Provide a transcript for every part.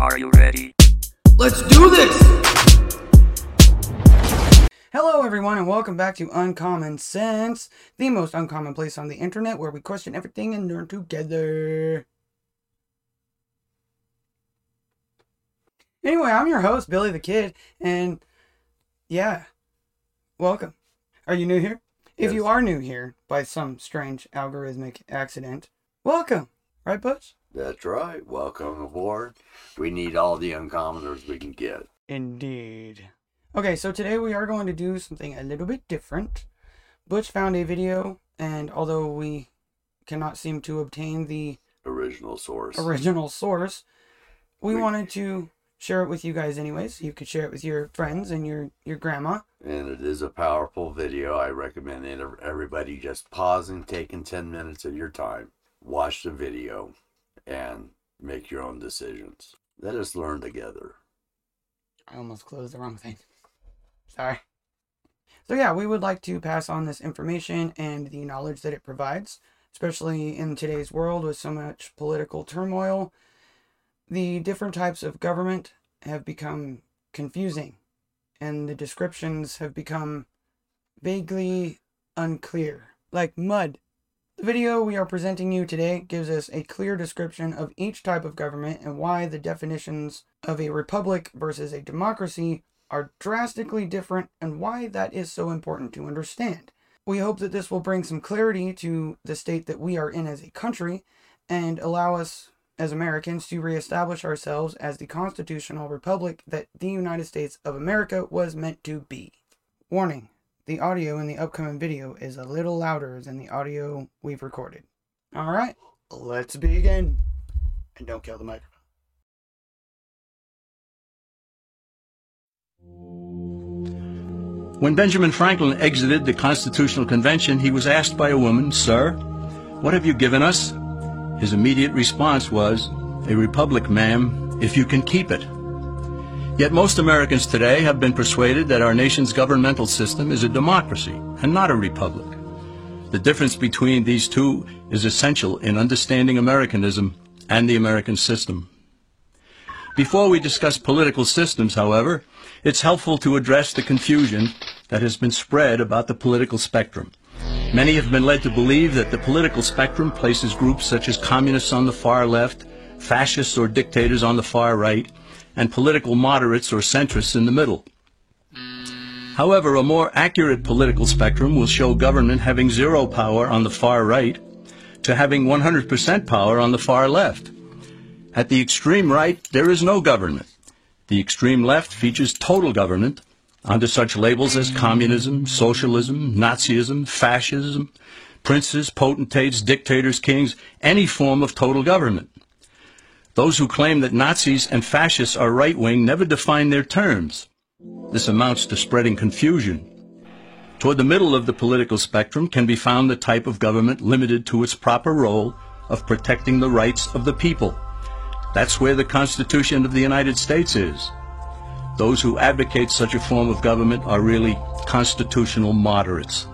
Are you ready? Let's do this! Hello, everyone, and welcome back to Uncommon Sense, the most uncommon place on the internet where we question everything and learn together. Anyway, I'm your host, Billy the Kid, and yeah, welcome. Are you new here? If you are new here by some strange algorithmic accident, welcome. Right, Butch? That's right. Welcome aboard. We need all the uncommoners we can get. Indeed. Okay, so today we are going to do something a little bit different. Butch found a video, and although we cannot seem to obtain the Original source. original source, we We- wanted to share it with you guys anyways. You could share it with your friends and your, your grandma. and it is a powerful video. I recommend it. everybody just pause pausing, taking 10 minutes of your time, watch the video, and make your own decisions. Let us learn together. I almost closed the wrong thing. Sorry. So yeah, we would like to pass on this information and the knowledge that it provides, especially in today's world with so much political turmoil. The different types of government have become confusing, and the descriptions have become vaguely unclear, like mud. The video we are presenting you today gives us a clear description of each type of government and why the definitions of a republic versus a democracy are drastically different and why that is so important to understand. We hope that this will bring some clarity to the state that we are in as a country and allow us as Americans to reestablish ourselves as the constitutional republic that the United States of America was meant to be. Warning the audio in the upcoming video is a little louder than the audio we've recorded. Alright, let's begin. And don't kill the microphone. When Benjamin Franklin exited the Constitutional Convention, he was asked by a woman, Sir, what have you given us? His immediate response was, A republic, ma'am, if you can keep it. Yet most Americans today have been persuaded that our nation's governmental system is a democracy and not a republic. The difference between these two is essential in understanding Americanism and the American system. Before we discuss political systems, however, it's helpful to address the confusion that has been spread about the political spectrum. Many have been led to believe that the political spectrum places groups such as communists on the far left, fascists or dictators on the far right, and political moderates or centrists in the middle. However, a more accurate political spectrum will show government having zero power on the far right to having 100% power on the far left. At the extreme right, there is no government. The extreme left features total government under such labels as communism, socialism, Nazism, fascism, princes, potentates, dictators, kings, any form of total government. Those who claim that Nazis and fascists are right-wing never define their terms. This amounts to spreading confusion. Toward the middle of the political spectrum can be found the type of government limited to its proper role of protecting the rights of the people. That's where the Constitution of the United States is. Those who advocate such a form of government are really constitutional moderates.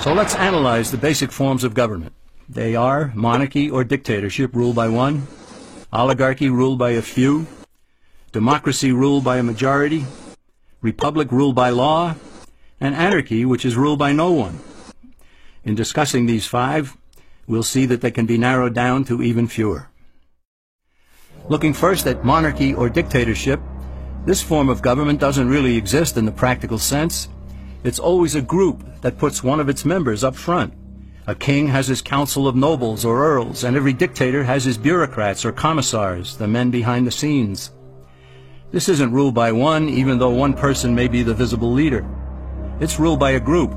So let's analyze the basic forms of government. They are monarchy or dictatorship ruled by one, oligarchy ruled by a few, democracy ruled by a majority, republic ruled by law, and anarchy which is ruled by no one. In discussing these five, we'll see that they can be narrowed down to even fewer. Looking first at monarchy or dictatorship, this form of government doesn't really exist in the practical sense. It's always a group that puts one of its members up front. A king has his council of nobles or earls, and every dictator has his bureaucrats or commissars, the men behind the scenes. This isn't ruled by one, even though one person may be the visible leader. It's ruled by a group.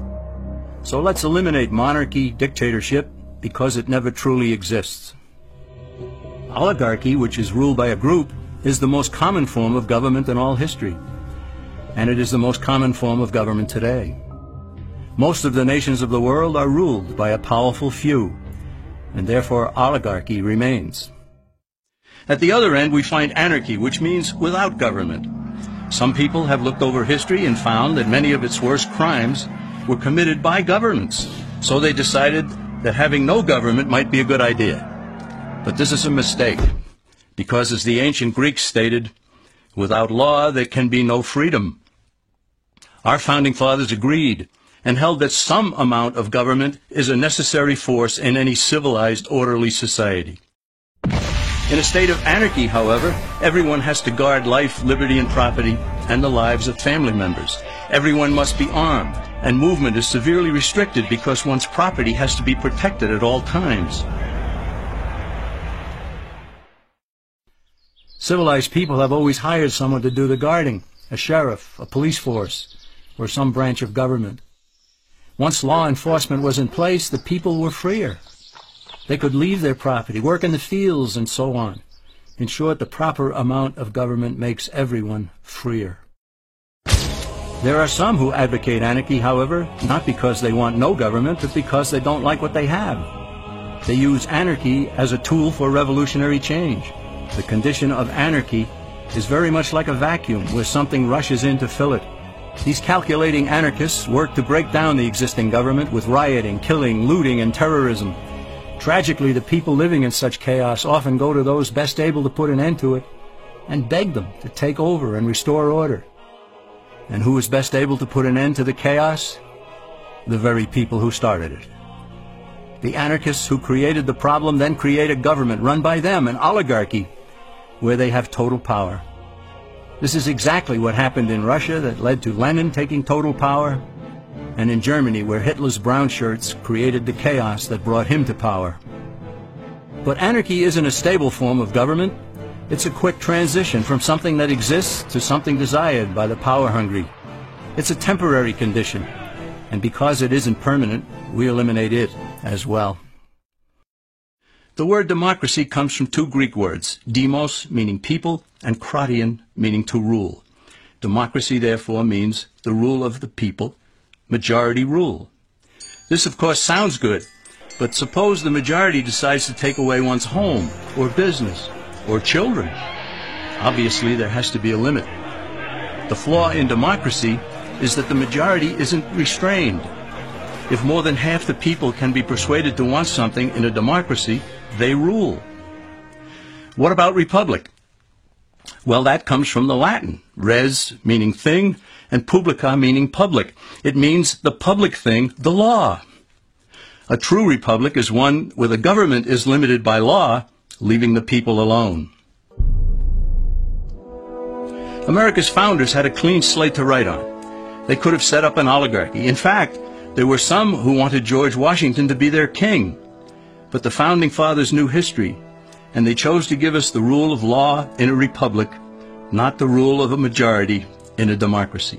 So let's eliminate monarchy, dictatorship, because it never truly exists. Oligarchy, which is ruled by a group, is the most common form of government in all history. And it is the most common form of government today. Most of the nations of the world are ruled by a powerful few, and therefore oligarchy remains. At the other end, we find anarchy, which means without government. Some people have looked over history and found that many of its worst crimes were committed by governments. So they decided that having no government might be a good idea. But this is a mistake. because as the ancient Greeks stated, without law there can be no freedom. Our founding fathers agreed and held that some amount of government is a necessary force in any civilized, orderly society. In a state of anarchy, however, everyone has to guard life, liberty, and property, and the lives of family members. Everyone must be armed, and movement is severely restricted because one's property has to be protected at all times. Civilized people have always hired someone to do the guarding, a sheriff, a police force, or some branch of government. Once law enforcement was in place, the people were freer. They could leave their property, work in the fields, and so on. In short, the proper amount of government makes everyone freer. There are some who advocate anarchy, however, not because they want no government, but because they don't like what they have. They use anarchy as a tool for revolutionary change. The condition of anarchy is very much like a vacuum where something rushes in to fill it. These calculating anarchists work to break down the existing government with rioting, killing, looting, and terrorism. Tragically, the people living in such chaos often go to those best able to put an end to it and beg them to take over and restore order. And who is best able to put an end to the chaos? The very people who started it. The anarchists who created the problem then create a government run by them, an oligarchy, where they have total power. This is exactly what happened in Russia that led to Lenin taking total power and in Germany where Hitler's brown shirts created the chaos that brought him to power. But anarchy isn't a stable form of government. It's a quick transition from something that exists to something desired by the power-hungry. It's a temporary condition, and because it isn't permanent, we eliminate it as well. The word democracy comes from two Greek words, demos, meaning people, and kratein meaning to rule. Democracy, therefore, means the rule of the people, majority rule. This, of course, sounds good, but suppose the majority decides to take away one's home, or business, or children. Obviously, there has to be a limit. The flaw in democracy is that the majority isn't restrained. If more than half the people can be persuaded to want something in a democracy, they rule. What about republic? Well, that comes from the Latin, res meaning thing, and publica meaning public. It means the public thing, the law. A true republic is one where the government is limited by law, leaving the people alone. America's founders had a clean slate to write on. They could have set up an oligarchy. In fact, there were some who wanted George Washington to be their king. But the founding fathers knew history, and they chose to give us the rule of law in a republic, not the rule of a majority in a democracy.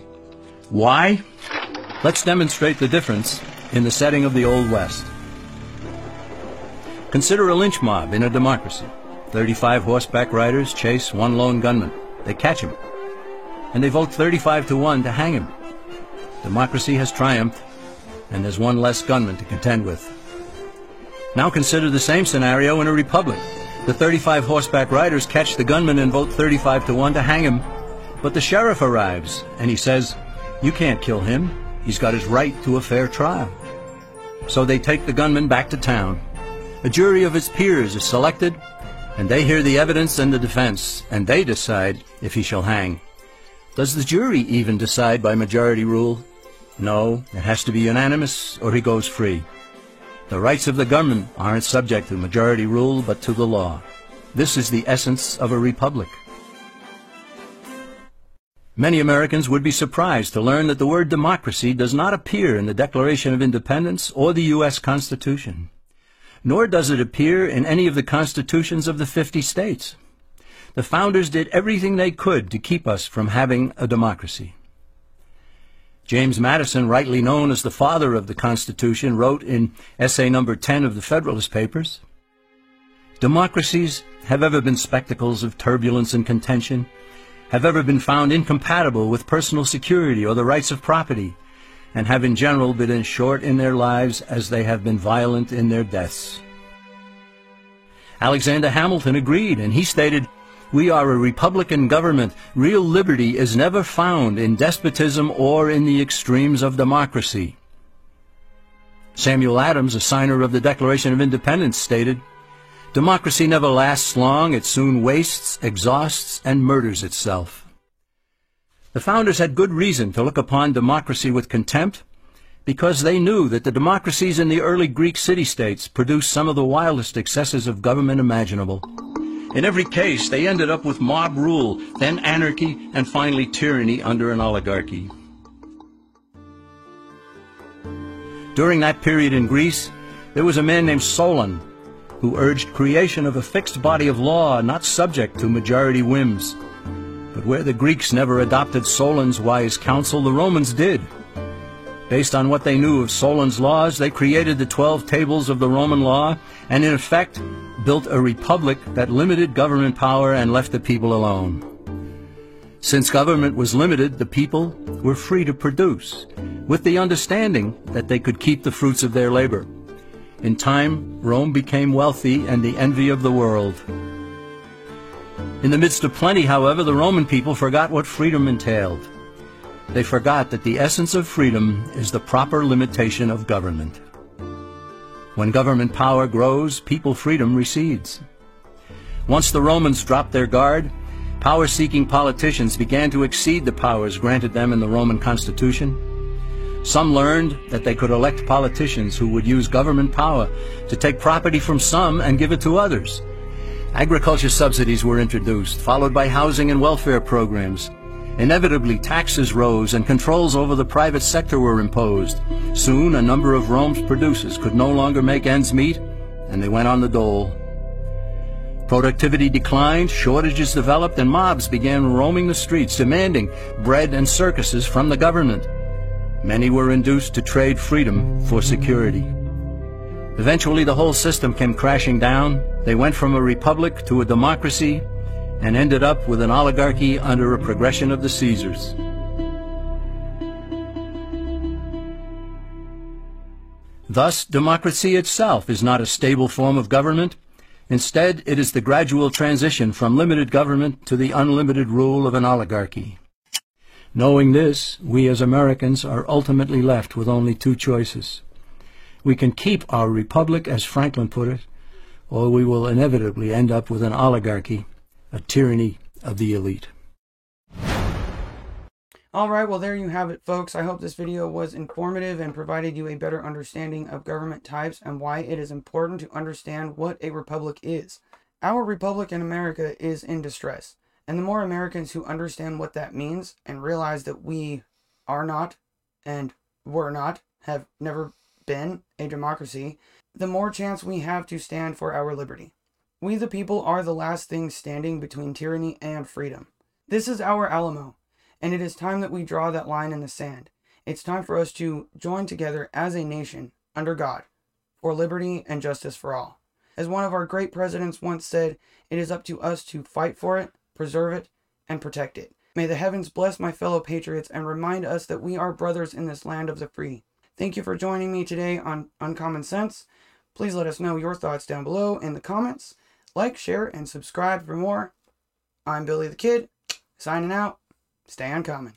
Why? Let's demonstrate the difference in the setting of the Old West. Consider a lynch mob in a democracy. 35 horseback riders chase one lone gunman. They catch him. And they vote 35 to 1 to hang him. Democracy has triumphed, and there's one less gunman to contend with. Now consider the same scenario in a republic. The 35 horseback riders catch the gunman and vote 35 to 1 to hang him. But the sheriff arrives, and he says, You can't kill him. He's got his right to a fair trial. So they take the gunman back to town. A jury of his peers is selected, and they hear the evidence and the defense, and they decide if he shall hang. Does the jury even decide by majority rule? No, it has to be unanimous, or he goes free. The rights of the government aren't subject to majority rule, but to the law. This is the essence of a republic. Many Americans would be surprised to learn that the word democracy does not appear in the Declaration of Independence or the U.S. Constitution, nor does it appear in any of the constitutions of the 50 states. The founders did everything they could to keep us from having a democracy. James Madison, rightly known as the father of the Constitution, wrote in essay number 10 of the Federalist Papers, Democracies have ever been spectacles of turbulence and contention, have ever been found incompatible with personal security or the rights of property, and have in general been as short in their lives as they have been violent in their deaths. Alexander Hamilton agreed, and he stated, We are a republican government. Real liberty is never found in despotism or in the extremes of democracy. Samuel Adams, a signer of the Declaration of Independence, stated, Democracy never lasts long. It soon wastes, exhausts, and murders itself. The founders had good reason to look upon democracy with contempt because they knew that the democracies in the early Greek city-states produced some of the wildest excesses of government imaginable. In every case, they ended up with mob rule, then anarchy, and finally tyranny under an oligarchy. During that period in Greece, there was a man named Solon who urged creation of a fixed body of law not subject to majority whims. But where the Greeks never adopted Solon's wise counsel, the Romans did. Based on what they knew of Solon's laws, they created the Twelve Tables of the Roman law and, in effect, built a republic that limited government power and left the people alone. Since government was limited, the people were free to produce, with the understanding that they could keep the fruits of their labor. In time, Rome became wealthy and the envy of the world. In the midst of plenty, however, the Roman people forgot what freedom entailed. They forgot that the essence of freedom is the proper limitation of government. When government power grows, people freedom recedes. Once the Romans dropped their guard, Power-seeking politicians began to exceed the powers granted them in the Roman Constitution. Some learned that they could elect politicians who would use government power to take property from some and give it to others. Agriculture subsidies were introduced, followed by housing and welfare programs. Inevitably, taxes rose and controls over the private sector were imposed. Soon, a number of Rome's producers could no longer make ends meet, and they went on the dole. Productivity declined, shortages developed, and mobs began roaming the streets demanding bread and circuses from the government. Many were induced to trade freedom for security. Eventually the whole system came crashing down. They went from a republic to a democracy and ended up with an oligarchy under a progression of the Caesars. Thus, democracy itself is not a stable form of government, Instead, it is the gradual transition from limited government to the unlimited rule of an oligarchy. Knowing this, we as Americans are ultimately left with only two choices. We can keep our republic, as Franklin put it, or we will inevitably end up with an oligarchy, a tyranny of the elite. Alright, well there you have it folks. I hope this video was informative and provided you a better understanding of government types and why it is important to understand what a republic is. Our republic in America is in distress, and the more Americans who understand what that means and realize that we are not and were not, have never been a democracy, the more chance we have to stand for our liberty. We the people are the last thing standing between tyranny and freedom. This is our Alamo and it is time that we draw that line in the sand. It's time for us to join together as a nation under God for liberty and justice for all. As one of our great presidents once said, it is up to us to fight for it, preserve it, and protect it. May the heavens bless my fellow patriots and remind us that we are brothers in this land of the free. Thank you for joining me today on Uncommon Sense. Please let us know your thoughts down below in the comments. Like, share, and subscribe for more. I'm Billy the Kid, signing out. Stay uncommon.